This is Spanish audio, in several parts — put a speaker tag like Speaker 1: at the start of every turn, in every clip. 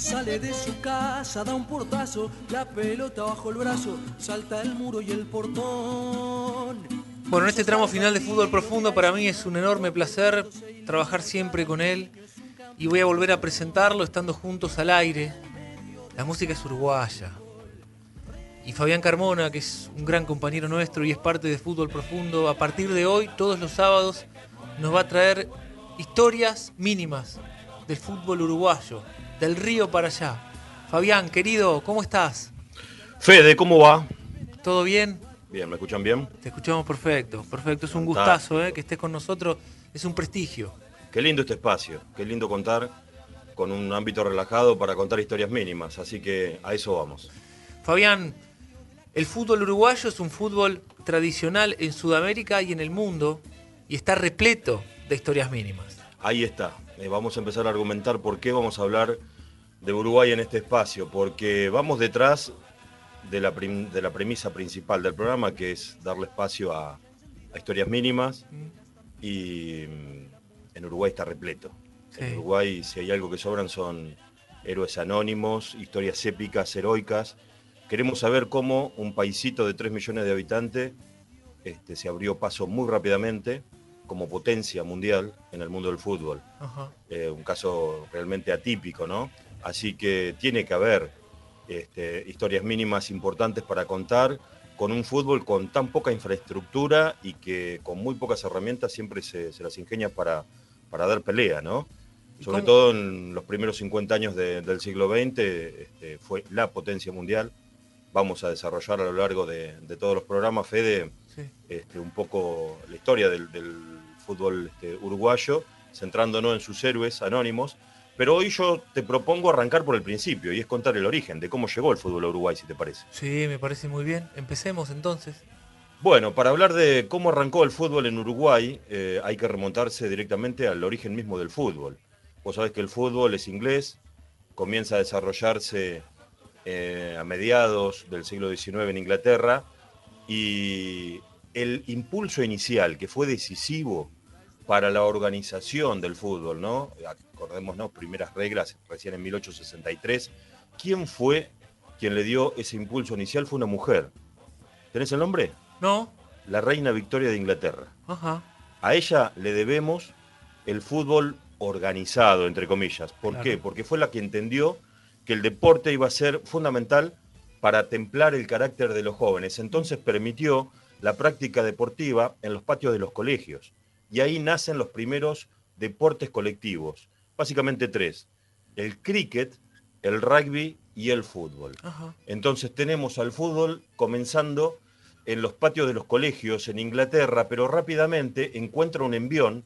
Speaker 1: Sale de su casa, da un portazo, la pelota bajo el brazo, salta el muro y el portón.
Speaker 2: Bueno, en este tramo final de Fútbol Profundo para mí es un enorme placer trabajar siempre con él y voy a volver a presentarlo estando juntos al aire. La música es uruguaya. Y Fabián Carmona, que es un gran compañero nuestro y es parte de Fútbol Profundo, a partir de hoy, todos los sábados, nos va a traer historias mínimas del fútbol uruguayo, del río para allá. Fabián, querido, ¿cómo estás?
Speaker 3: Fede, ¿cómo va?
Speaker 2: ¿Todo bien?
Speaker 3: Bien, ¿me escuchan bien?
Speaker 2: Te escuchamos perfecto, perfecto. Es un gustazo ¿eh? que estés con nosotros, es un prestigio.
Speaker 3: Qué lindo este espacio, qué lindo contar con un ámbito relajado para contar historias mínimas, así que a eso vamos.
Speaker 2: Fabián, el fútbol uruguayo es un fútbol tradicional en Sudamérica y en el mundo y está repleto de historias mínimas.
Speaker 3: Ahí está, eh, vamos a empezar a argumentar por qué vamos a hablar de Uruguay en este espacio, porque vamos detrás de la, de la premisa principal del programa, que es darle espacio a, a historias mínimas mm. y en Uruguay está repleto. En Uruguay, si hay algo que sobran, son héroes anónimos, historias épicas, heroicas. Queremos saber cómo un paisito de 3 millones de habitantes este, se abrió paso muy rápidamente como potencia mundial en el mundo del fútbol. Eh, un caso realmente atípico, ¿no? Así que tiene que haber este, historias mínimas importantes para contar con un fútbol con tan poca infraestructura y que con muy pocas herramientas siempre se, se las ingenia para, para dar pelea, ¿no? Sobre todo en los primeros 50 años del siglo XX, este, fue la potencia mundial. Vamos a desarrollar a lo largo de, todos los programas, Fede, este, un poco la historia del, fútbol este, uruguayo, centrándonos en sus héroes anónimos. Pero hoy yo te propongo arrancar por el principio y es contar el origen de cómo llegó el fútbol a Uruguay, si te parece.
Speaker 2: Sí, me parece muy bien. Empecemos entonces.
Speaker 3: Bueno, para hablar de cómo arrancó el fútbol en Uruguay, eh, hay que remontarse directamente al origen mismo del fútbol. Vos sabés que el fútbol es inglés, comienza a desarrollarse eh, a mediados del siglo XIX en Inglaterra y el impulso inicial que fue decisivo para la organización del fútbol, ¿no? Acordémonos, primeras reglas recién en 1863. ¿Quién fue quien le dio ese impulso inicial? Fue una mujer. ¿Tenés el nombre?
Speaker 2: No.
Speaker 3: La reina Victoria de Inglaterra.
Speaker 2: Ajá.
Speaker 3: A ella le debemos el fútbol organizado, entre comillas. ¿Por qué? Porque fue la que entendió que el deporte iba a ser fundamental para templar el carácter de los jóvenes. Entonces permitió la práctica deportiva en los patios de los colegios. Y ahí nacen los primeros deportes colectivos. Básicamente tres. El cricket, el rugby y el fútbol. Entonces tenemos al fútbol comenzando en los patios de los colegios en Inglaterra, pero rápidamente encuentra un envión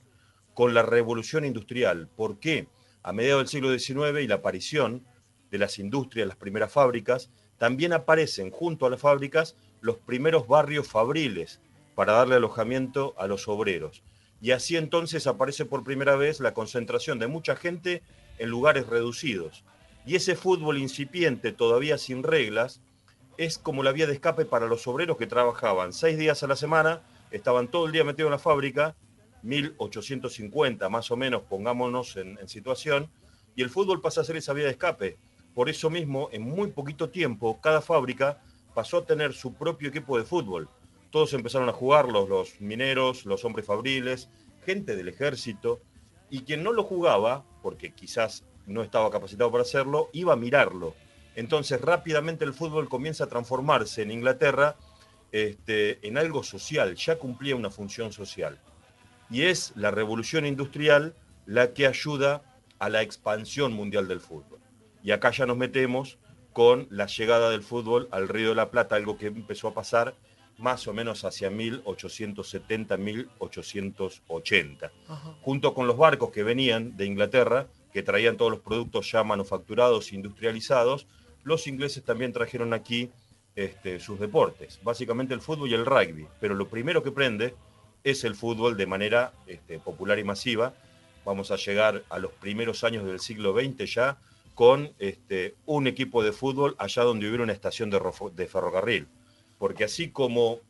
Speaker 3: con la revolución industrial. ¿Por qué? A mediados del siglo XIX y la aparición de las industrias, las primeras fábricas, también aparecen junto a las fábricas los primeros barrios fabriles para darle alojamiento a los obreros. Y así entonces aparece por primera vez la concentración de mucha gente en lugares reducidos. Y ese fútbol incipiente, todavía sin reglas, es como la vía de escape para los obreros que trabajaban seis días a la semana, estaban todo el día metidos en la fábrica, 1850 más o menos, pongámonos en, situación, y el fútbol pasa a ser esa vía de escape. Por eso mismo, en muy poquito tiempo, cada fábrica pasó a tener su propio equipo de fútbol. Todos empezaron a jugar, los mineros, los hombres fabriles, gente del ejército, y quien no lo jugaba, porque quizás no estaba capacitado para hacerlo, iba a mirarlo entonces rápidamente el fútbol comienza a transformarse en Inglaterra este, en algo social, ya cumplía una función social. Y es la revolución industrial la que ayuda a la expansión mundial del fútbol. Y acá ya nos metemos con la llegada del fútbol al Río de la Plata, algo que empezó a pasar más o menos hacia 1870-1880, junto con los barcos que venían de Inglaterra, que traían todos los productos ya manufacturados, industrializados, los ingleses también trajeron aquí este, sus deportes, básicamente el fútbol y el rugby, pero lo primero que prende es el fútbol de manera este, popular y masiva. Vamos a llegar a los primeros años del siglo XX ya con este, un equipo de fútbol allá donde hubiera una estación de, de ferrocarril, porque así como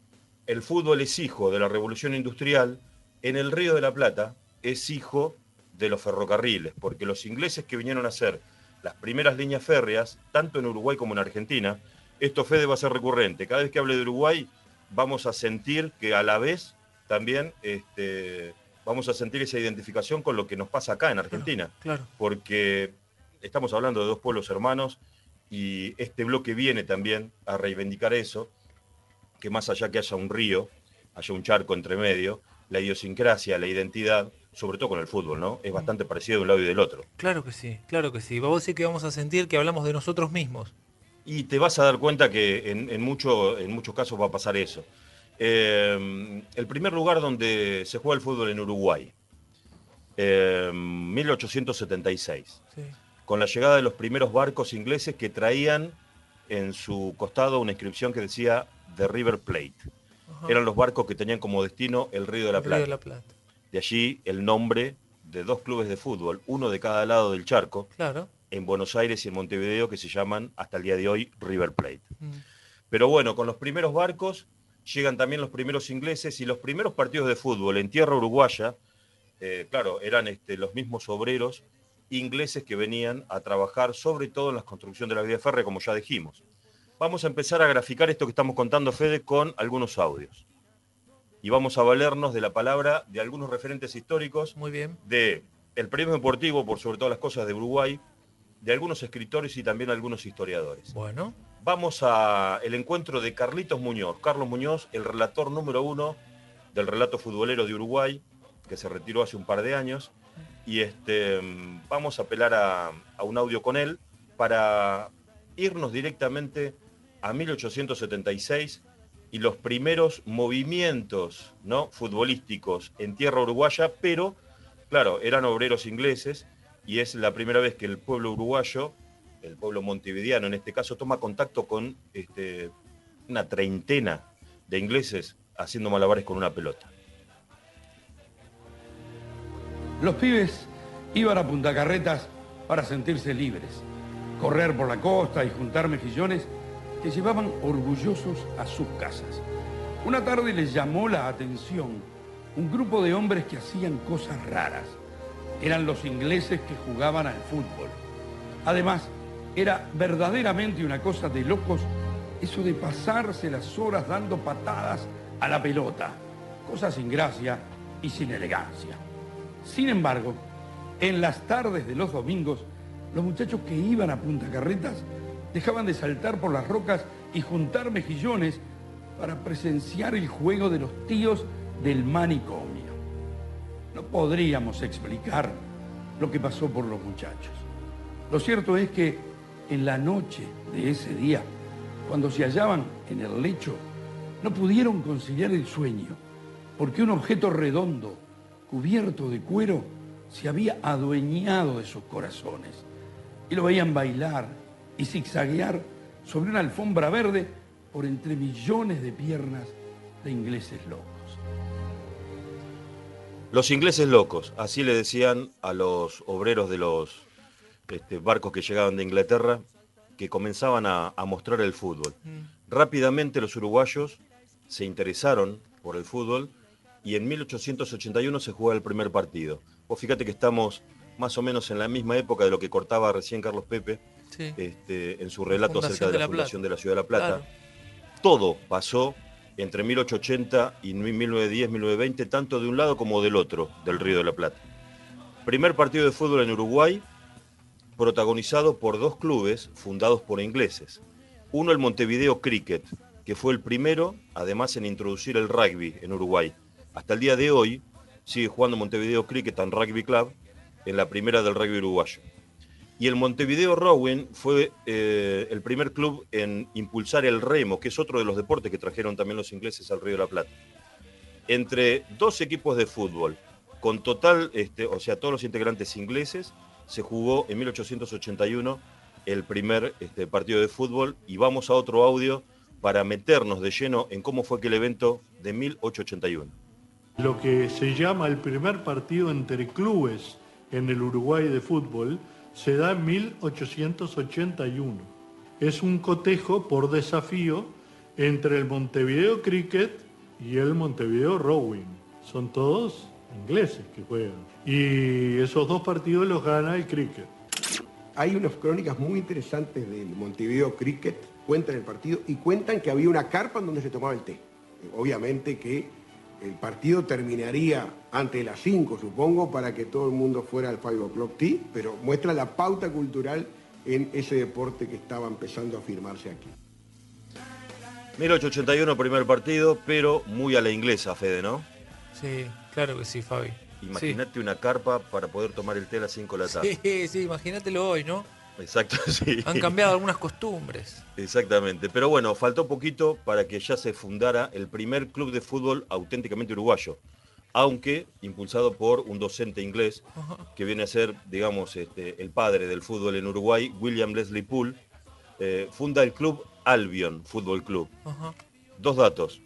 Speaker 3: el fútbol es hijo de la revolución industrial, en el Río de la Plata es hijo de los ferrocarriles, porque los ingleses que vinieron a hacer las primeras líneas férreas, tanto en Uruguay como en Argentina. Esto, Fede, va a ser recurrente. Cada vez que hable de Uruguay, vamos a sentir que a la vez también este, vamos a sentir esa identificación con lo que nos pasa acá en Argentina.
Speaker 2: Claro.
Speaker 3: Porque estamos hablando de dos pueblos hermanos y este bloque viene también a reivindicar eso, que más allá que haya un río, haya un charco entre medio, la idiosincrasia, la identidad, sobre todo con el fútbol, ¿no? Es bastante parecido de un lado y del otro.
Speaker 2: Claro que sí, claro que sí. Vamos a decir que vamos a sentir que hablamos de nosotros mismos.
Speaker 3: Y te vas a dar cuenta que en, mucho, en muchos casos va a pasar eso. Eh, el primer lugar donde se juega el fútbol en Uruguay, 1876, eh, con la llegada de los primeros barcos ingleses que traían en su costado una inscripción que decía The River Plate. Eran los barcos que tenían como destino el Río de la Plata.
Speaker 2: de, la Plata.
Speaker 3: de allí el nombre de dos clubes de fútbol, uno de cada lado del charco,
Speaker 2: claro.
Speaker 3: en Buenos Aires y en Montevideo, que se llaman hasta el día de hoy River Plate. Mm. Pero bueno, con los primeros barcos llegan también los primeros ingleses y los primeros partidos de fútbol en tierra uruguaya, eh, claro, eran este, los mismos obreros ingleses que venían a trabajar sobre todo en la construcción de la vía férrea, como ya dijimos. Vamos a empezar a graficar esto que estamos contando, Fede, con algunos audios. Y vamos a valernos de la palabra de algunos referentes históricos.
Speaker 2: Muy bien.
Speaker 3: De el premio deportivo, por sobre todas las cosas, de Uruguay, de algunos escritores y también algunos historiadores.
Speaker 2: Bueno
Speaker 3: vamos al encuentro de Carlitos Muñoz. Carlos Muñoz, el relator número uno del relato futbolero de Uruguay, que se retiró hace un par de años. Y este, vamos a apelar a, un audio con él para irnos directamente a 1876 y los primeros movimientos ¿no? futbolísticos en tierra uruguaya, pero claro, eran obreros ingleses y es la primera vez que el pueblo uruguayo el pueblo montevideano en este caso, toma contacto con este, una treintena de ingleses haciendo malabares con una pelota.
Speaker 4: Los pibes iban a Punta Carretas para sentirse libres, correr por la costa y juntar mejillones que llevaban orgullosos a sus casas. Una tarde les llamó la atención un grupo de hombres que hacían cosas raras. Eran los ingleses que jugaban al fútbol. Además, era verdaderamente una cosa de locos eso de pasarse las horas dando patadas a la pelota, cosa sin gracia y sin elegancia. Sin embargo, en las tardes de los domingos, los muchachos que iban a Punta Carretas dejaban de saltar por las rocas y juntar mejillones para presenciar el juego de los tíos del manicomio. No podríamos explicar lo que pasó por los muchachos. Lo cierto es que en la noche de ese día, cuando se hallaban en el lecho, no pudieron conciliar el sueño, porque un objeto redondo, cubierto de cuero, se había adueñado de sus corazones. Y lo veían bailar y zigzaguear sobre una alfombra verde por entre millones de piernas de ingleses locos.
Speaker 3: Los ingleses locos, así le decían a los obreros de los este, barcos que llegaban de Inglaterra que comenzaban a, mostrar el fútbol. Mm. Rápidamente los uruguayos se interesaron por el fútbol y en 1881 se juega el primer partido. Vos fíjate que estamos más o menos en la misma época de lo que cortaba recién Carlos Pepe este, en su relato acerca de la, fundación de la Ciudad de La Plata. Todo pasó entre 1880 y 1910, 1920, tanto de un lado como del otro del Río de la Plata. Primer partido de fútbol en Uruguay, protagonizado por dos clubes fundados por ingleses. Uno el Montevideo Cricket, que fue el primero, además, en introducir el rugby en Uruguay. Hasta el día de hoy sigue jugando Montevideo Cricket and Rugby Club en la primera del rugby uruguayo. Y el Montevideo Rowing fue eh, el primer club en impulsar el remo, que es otro de los deportes que trajeron también los ingleses al Río de la Plata. Entre dos equipos de fútbol, con total, este, o sea, todos los integrantes ingleses, se jugó en 1881 el primer este, partido de fútbol y vamos a otro audio para meternos de lleno en cómo fue aquel evento de 1881.
Speaker 5: Lo que se llama el primer partido entre clubes en el Uruguay de fútbol se da en 1881. Es un cotejo por desafío entre el Montevideo Cricket y el Montevideo Rowing. Son todos ingleses que juegan. Y esos dos partidos los gana el cricket.
Speaker 6: hay unas crónicas muy interesantes del Montevideo Cricket, cuentan el partido y cuentan que había una carpa en donde se tomaba el té. Obviamente que el partido terminaría antes de las 5, supongo, para que todo el mundo fuera al 5 o'clock tea, pero muestra la pauta cultural en ese deporte que estaba empezando a firmarse aquí.
Speaker 3: 1881 primer partido, pero muy a la inglesa, Fede, ¿no?
Speaker 2: Sí, claro que sí, Fabi.
Speaker 3: Imagínate una carpa para poder tomar el té a las 5 de la tarde.
Speaker 2: Sí, sí, imagínatelo hoy, ¿no?
Speaker 3: Exacto, sí.
Speaker 2: Han cambiado algunas costumbres.
Speaker 3: Exactamente. Pero bueno, faltó poquito para que ya se fundara el primer club de fútbol auténticamente uruguayo. Aunque impulsado por un docente inglés que viene a ser, digamos, este, el padre del fútbol en Uruguay, William Leslie Poole, eh, funda el club Albion Fútbol Club. Dos datos.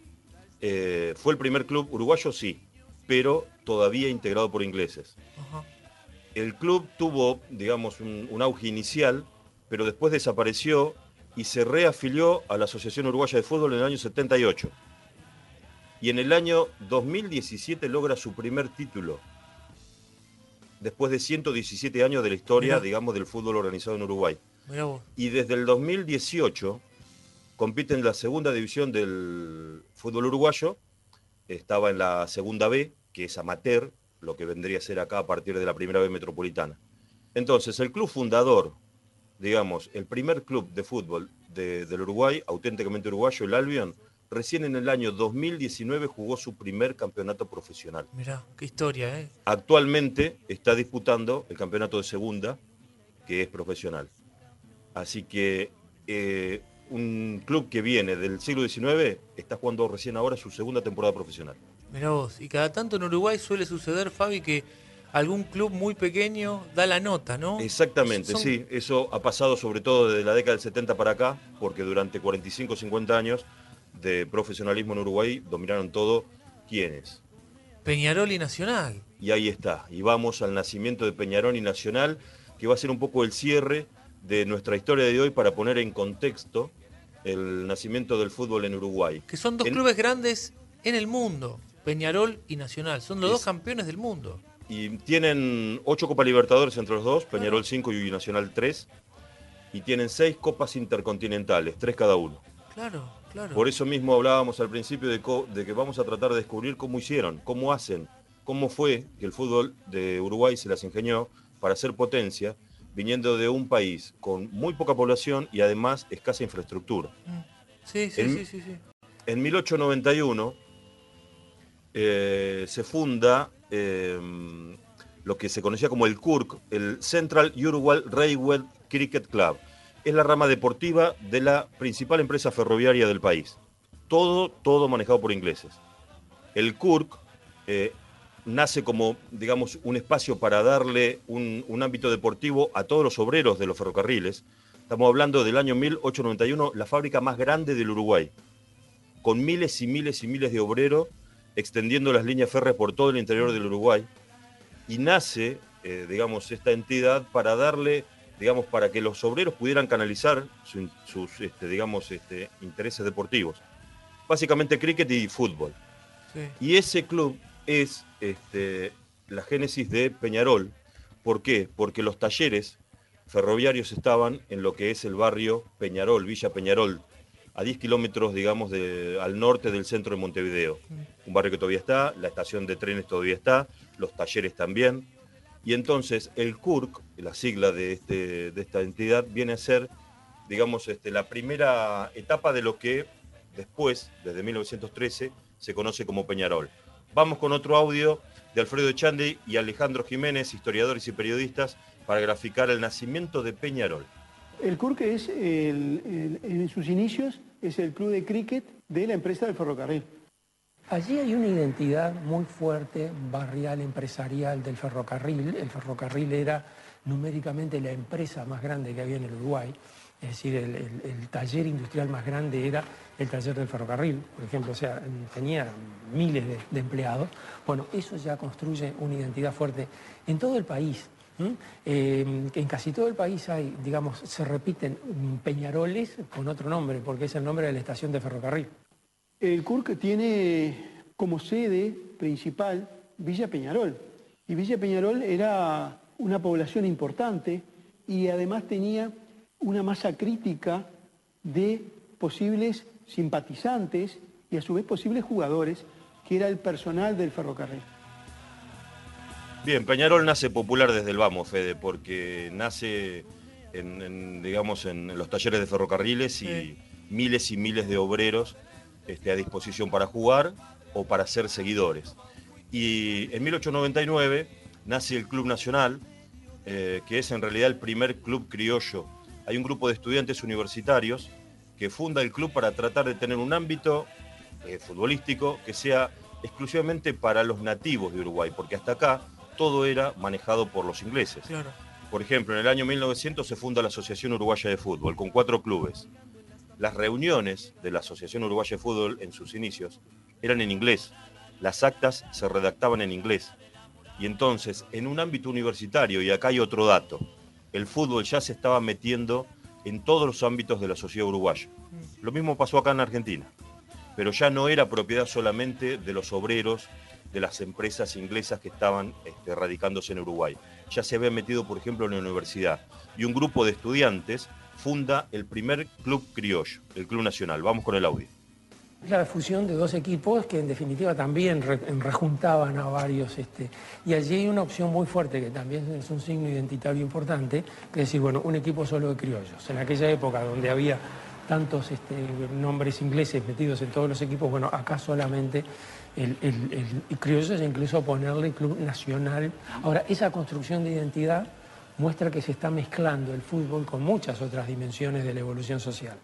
Speaker 3: Eh, ¿Fue el primer club uruguayo? Sí, pero todavía integrado por ingleses. El club tuvo, digamos, un, auge inicial, pero después desapareció y se reafilió a la Asociación Uruguaya de Fútbol en el año 78. Y en el año 2017 logra su primer título, después de 117 años de la historia, digamos, del fútbol organizado en Uruguay. Y desde el 2018 compite en la segunda división del fútbol uruguayo, estaba en la segunda B, que es amateur, lo que vendría a ser acá a partir de la primera B metropolitana. Entonces, el club fundador, digamos, el primer club de fútbol del Uruguay, auténticamente uruguayo, el Albion, recién en el año 2019 jugó su primer campeonato profesional.
Speaker 2: Mirá, qué historia, ¿eh?
Speaker 3: Actualmente está disputando el campeonato de segunda, que es profesional. Así que eh, un club que viene del siglo XIX está jugando recién ahora su segunda temporada profesional.
Speaker 2: Mirá vos, y cada tanto en Uruguay suele suceder, Fabi, que algún club muy pequeño da la nota, ¿no?
Speaker 3: Exactamente, sí. Eso ha pasado sobre todo desde la década del 70 para acá, porque durante 45 o 50 años de profesionalismo en Uruguay dominaron todo. ¿Quiénes?
Speaker 2: Peñarol y Nacional.
Speaker 3: Y ahí está. Y vamos al nacimiento de Peñarol y Nacional, que va a ser un poco el cierre de nuestra historia de hoy para poner en contexto el nacimiento del fútbol en Uruguay.
Speaker 2: Que son dos clubes grandes en el mundo. Peñarol y Nacional. Son los dos campeones del mundo.
Speaker 3: Y tienen ocho Copas Libertadores entre los dos, Peñarol 5 y Nacional 3. Y tienen seis Copas Intercontinentales, tres cada uno.
Speaker 2: Claro, claro.
Speaker 3: Por eso mismo hablábamos al principio de, de que vamos a tratar de descubrir cómo hicieron, cómo hacen, cómo fue que el fútbol de Uruguay se las ingenió para ser potencia, viniendo de un país con muy poca población y además escasa infraestructura. Mm.
Speaker 2: Sí, sí, sí, sí, sí.
Speaker 3: En 1891 eh, se funda eh, lo que se conocía como el CURC, el Central Uruguay Railway Cricket Club. Es la rama deportiva de la principal empresa ferroviaria del país. Todo, todo manejado por ingleses. El CURC eh, nace como, digamos, un espacio para darle un, un, ámbito deportivo a todos los obreros de los ferrocarriles. Estamos hablando del año 1891, la fábrica más grande del Uruguay, con miles y miles y miles de obreros extendiendo las líneas férreas por todo el interior del Uruguay. Y nace, eh, digamos, esta entidad para darle, digamos, para que los obreros pudieran canalizar sus, este, digamos, este, intereses deportivos. Básicamente cricket y fútbol. Y ese club es este, la génesis de Peñarol. ¿Por qué? Porque los talleres ferroviarios estaban en lo que es el barrio Peñarol, Villa Peñarol, a 10 kilómetros, digamos, de, al norte del centro de Montevideo. Un barrio que todavía está, la estación de trenes todavía está, los talleres también. Y entonces el CURC, la sigla de, este, de esta entidad, viene a ser, digamos, este, la primera etapa de lo que después, desde 1913, se conoce como Peñarol. Vamos con otro audio de Alfredo Echandi y Alejandro Jiménez, historiadores y periodistas, para graficar el nacimiento de Peñarol.
Speaker 7: El CURC es, en sus inicios, es el club de cricket de la empresa del ferrocarril.
Speaker 8: Allí hay una identidad muy fuerte, barrial, empresarial del ferrocarril. El ferrocarril era numéricamente la empresa más grande que había en el Uruguay. Es decir, el, taller industrial más grande era el taller del ferrocarril, por ejemplo, o sea, tenía miles de empleados. Bueno, eso ya construye una identidad fuerte en todo el país. Eh, en casi todo el país hay, digamos, se repiten Peñaroles con otro nombre, porque es el nombre de la estación de ferrocarril.
Speaker 7: El CURC tiene como sede principal Villa Peñarol. Y Villa Peñarol era una población importante y además tenía una masa crítica de posibles simpatizantes y a su vez posibles jugadores, que era el personal del ferrocarril.
Speaker 3: Bien, Peñarol nace popular desde el vamos, Fede, porque nace en, digamos, en los talleres de ferrocarriles y miles y miles de obreros este, a disposición para jugar o para ser seguidores. Y en 1899 nace el Club Nacional, eh, que es en realidad el primer club criollo. Hay un grupo de estudiantes universitarios que funda el club para tratar de tener un ámbito eh, futbolístico que sea exclusivamente para los nativos de Uruguay, porque hasta acá todo era manejado por los ingleses. Por ejemplo, en el año 1900 se funda la Asociación Uruguaya de Fútbol, con cuatro clubes. Las reuniones de la Asociación Uruguaya de Fútbol en sus inicios eran en inglés. Las actas se redactaban en inglés. Y entonces, en un ámbito universitario, y acá hay otro dato, el fútbol ya se estaba metiendo en todos los ámbitos de la sociedad uruguaya. Lo mismo pasó acá en Argentina, pero ya no era propiedad solamente de los obreros de las empresas inglesas que estaban este, radicándose en Uruguay. Ya se había metido, por ejemplo, en la universidad. Y un grupo de estudiantes funda el primer club criollo, el Club Nacional. Vamos con el audio.
Speaker 8: La fusión de dos equipos que en definitiva también rejuntaban a varios. Este, y allí hay una opción muy fuerte que también es un signo identitario importante, que es decir, bueno, un equipo solo de criollos. En aquella época donde había tantos este, nombres ingleses metidos en todos los equipos, bueno, acá solamente el, el, es incluso ponerle Club Nacional. Ahora, esa construcción de identidad muestra que se está mezclando el fútbol con muchas otras dimensiones de la evolución social.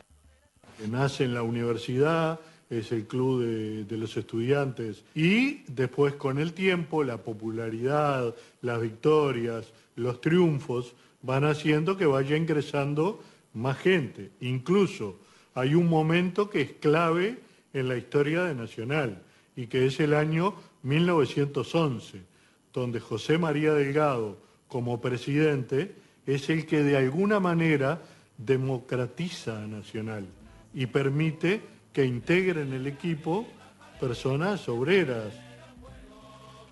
Speaker 5: Nace en la universidad, es el club de, los estudiantes y después con el tiempo la popularidad, las victorias, los triunfos van haciendo que vaya ingresando más gente. Incluso hay un momento que es clave en la historia de Nacional y que es el año 1911, donde José María Delgado como presidente es el que de alguna manera democratiza a Nacional y permite que integren el equipo personas obreras.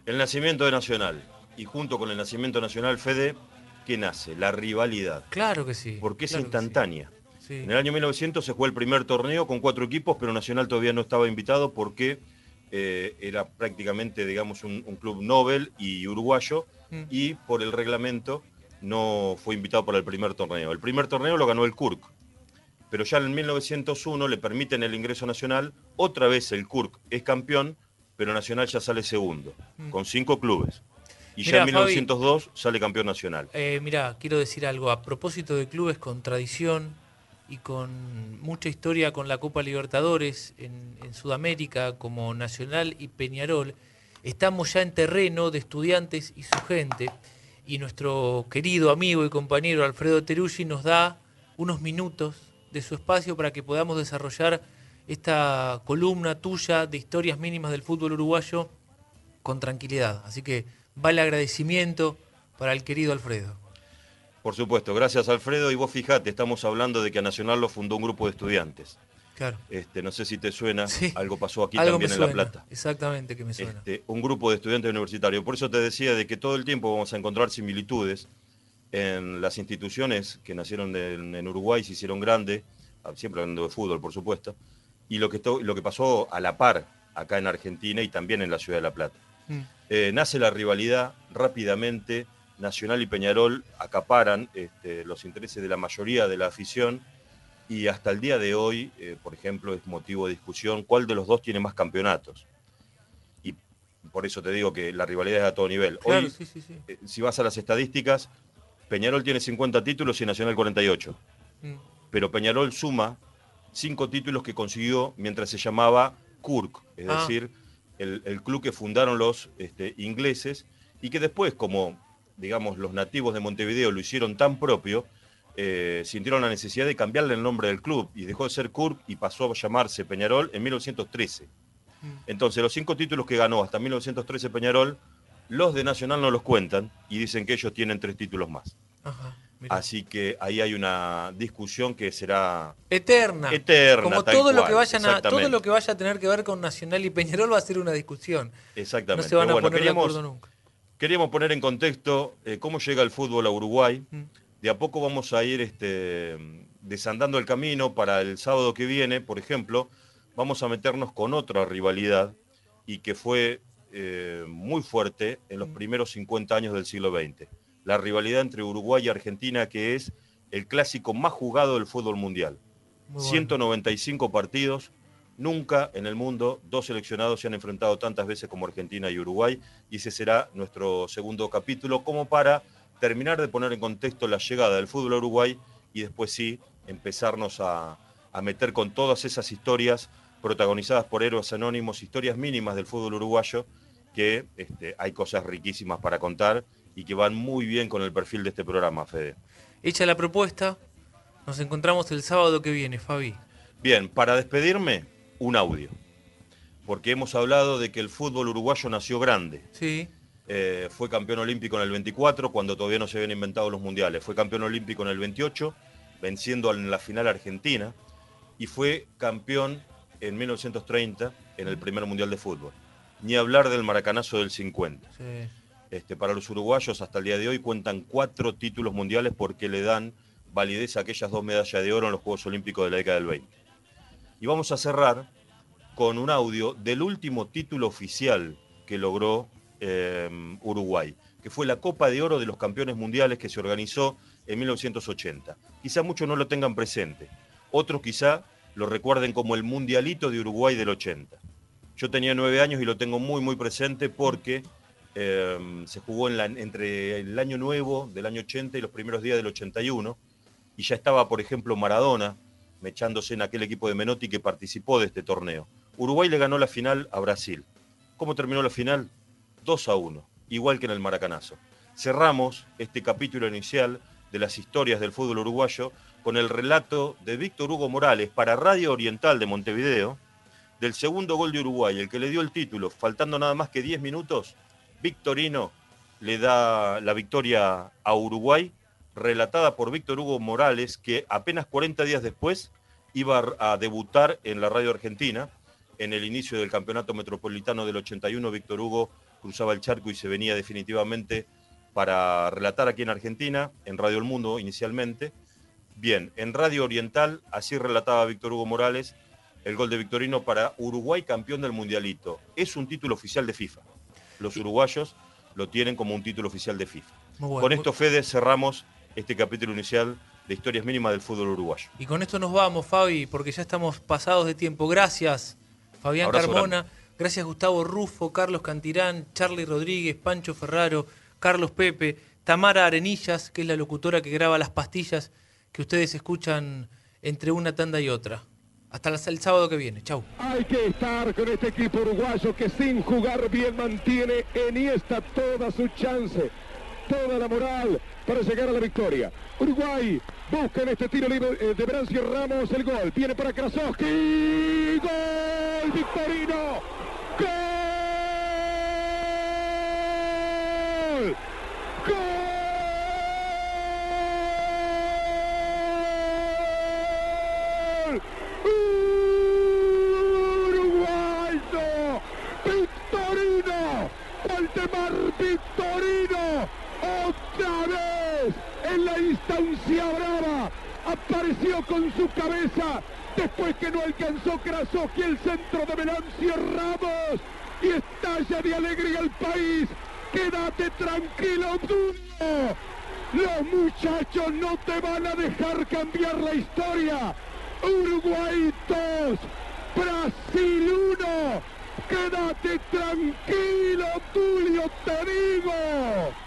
Speaker 3: El nacimiento de Nacional y junto con el nacimiento nacional Fede, ¿qué nace? La rivalidad.
Speaker 2: Claro que sí.
Speaker 3: Porque es instantánea. En el año 1900 se jugó el primer torneo con cuatro equipos, pero Nacional todavía no estaba invitado porque eh, era prácticamente, digamos, un, club Nobel y uruguayo, mm. y por el reglamento no fue invitado para el primer torneo. El primer torneo lo ganó el Kurk, pero ya en 1901 le permiten el ingreso nacional, otra vez el Kurk es campeón, pero Nacional ya sale segundo, mm. con cinco clubes. Y ya en 1902 sale campeón nacional.
Speaker 2: Eh, mira, quiero decir algo, a propósito de clubes con tradición y con mucha historia con la Copa Libertadores en, Sudamérica, como Nacional y Peñarol, estamos ya en terreno de estudiantes y su gente, y nuestro querido amigo y compañero Alfredo Teruggi nos da unos minutos de su espacio para que podamos desarrollar esta columna tuya de historias mínimas del fútbol uruguayo con tranquilidad. Así que va el agradecimiento para el querido Alfredo.
Speaker 3: Por supuesto, gracias Alfredo. Y vos fijate, estamos hablando de que a Nacional lo fundó un grupo de estudiantes.
Speaker 2: Claro.
Speaker 3: Este, no sé si te suena, algo pasó aquí también en La Plata.
Speaker 2: Exactamente que me suena.
Speaker 3: Este, un grupo de estudiantes universitarios. Por eso te decía de que todo el tiempo vamos a encontrar similitudes en las instituciones que nacieron en Uruguay, se hicieron grandes, ah, siempre hablando de fútbol, por supuesto, y lo que, lo que pasó a la par acá en Argentina y también en la ciudad de La Plata. Mm. Eh, nace la rivalidad rápidamente, Nacional y Peñarol acaparan este, los intereses de la mayoría de la afición y hasta el día de hoy, eh, por ejemplo, es motivo de discusión cuál de los dos tiene más campeonatos. Y por eso te digo que la rivalidad es a todo nivel. hoy, eh, si vas a las estadísticas, Peñarol tiene 50 títulos y Nacional 48. Mm. Pero Peñarol suma cinco títulos que consiguió mientras se llamaba Kurk, es ah. decir, el, club que fundaron los este, ingleses y que después, como digamos los nativos de Montevideo lo hicieron tan propio, eh, sintieron la necesidad de cambiarle el nombre del club y dejó de ser Kurk y pasó a llamarse Peñarol en 1913. Mm. Entonces, los cinco títulos que ganó hasta 1913 Peñarol los de Nacional no los cuentan y dicen que ellos tienen tres títulos más. Así que ahí hay una discusión que será
Speaker 2: eterna.
Speaker 3: Eterna.
Speaker 2: Como todo lo que vayan a, todo lo que vaya a tener que ver con Nacional y Peñarol va a ser una discusión.
Speaker 3: Exactamente.
Speaker 2: No se van a poner de acuerdo nunca.
Speaker 3: Queríamos poner en contexto eh, cómo llega el fútbol a Uruguay. Mm. de a poco vamos a ir este, desandando el camino para el sábado que viene, por ejemplo, vamos a meternos con otra rivalidad y que fue eh, muy fuerte en los primeros 50 años del siglo XX. La rivalidad entre Uruguay y Argentina, que es el clásico más jugado del fútbol mundial. 195 partidos, nunca en el mundo dos seleccionados se han enfrentado tantas veces como Argentina y Uruguay, y ese será nuestro segundo capítulo, como para terminar de poner en contexto la llegada del fútbol a Uruguay y después sí empezarnos a, meter con todas esas historias protagonizadas por héroes anónimos, historias mínimas del fútbol uruguayo, que este, hay cosas riquísimas para contar y que van muy bien con el perfil de este programa, Fede.
Speaker 2: Hecha la propuesta, nos encontramos el sábado que viene, Fabi.
Speaker 3: Bien, para despedirme, un audio. Porque hemos hablado de que el fútbol uruguayo nació grande.
Speaker 2: Sí.
Speaker 3: Eh, fue campeón olímpico en el 24, cuando todavía no se habían inventado los mundiales. Fue campeón olímpico en el 28, venciendo en la final Argentina. Y fue campeón en 1930 en el primer mundial de fútbol. Ni hablar del maracanazo del 50. Este, para los uruguayos hasta el día de hoy cuentan cuatro títulos mundiales porque le dan validez a aquellas dos medallas de oro en los Juegos Olímpicos de la década del 20. Y vamos a cerrar con un audio del último título oficial que logró em, Uruguay, que fue la Copa de Oro de los Campeones Mundiales que se organizó en 1980. Quizá muchos no lo tengan presente, otros quizá lo recuerden como el Mundialito de Uruguay del 80. Yo tenía nueve años y lo tengo muy, muy presente porque em, se jugó entre el año nuevo del año 80 y los primeros días del 81, y ya estaba, por ejemplo, Maradona mechándose en aquel equipo de Menotti que participó de este torneo. Uruguay le ganó la final a Brasil. ¿Cómo terminó la final? 2 a 1, igual que en el Maracanazo. Cerramos este capítulo inicial de las historias del fútbol uruguayo con el relato de Víctor Hugo Morales para Radio Oriental de Montevideo del segundo gol de Uruguay, el que le dio el título, faltando nada más que 10 minutos, Victorino le da la victoria a Uruguay, relatada por Víctor Hugo Morales, que apenas 40 días después iba a debutar en la radio argentina. En el inicio del campeonato metropolitano del 81, Víctor Hugo cruzaba el charco y se venía definitivamente para relatar aquí en Argentina, en Radio El Mundo inicialmente. Bien, en Radio Oriental, así relataba Víctor Hugo Morales el gol de Victorino para Uruguay campeón del Mundialito. Es un título oficial de FIFA. Los uruguayos lo tienen como un título oficial de FIFA. Con esto, Fede, cerramos este capítulo inicial de Historias Mínimas del Fútbol Uruguayo.
Speaker 2: Y con esto nos vamos, Fabi, porque ya estamos pasados de tiempo. Gracias, Fabián Carmona. Gracias, Gustavo Rufo, Carlos Cantirán, Charlie Rodríguez, Pancho Ferraro, Carlos Pepe, Tamara Arenillas, que es la locutora que graba las pastillas que ustedes escuchan entre una tanda y otra. Hasta el sábado que viene. Chau.
Speaker 9: Hay que estar con este equipo uruguayo que sin jugar bien mantiene en esta toda su chance, toda la moral para llegar a la victoria. Uruguay busca en este tiro libre eh, de Brancio Ramos el gol. Viene para Krasowski. ¡Gol! ¡Victorino! ¡Gol! Apareció con su cabeza después que no alcanzó Krasowski el centro de Melancio Ramos y estalla de alegría el país. Quédate tranquilo, Duno. Los muchachos no te van a dejar cambiar la historia. Uruguay 2, Brasil 1. Quédate tranquilo, Tulio, te digo.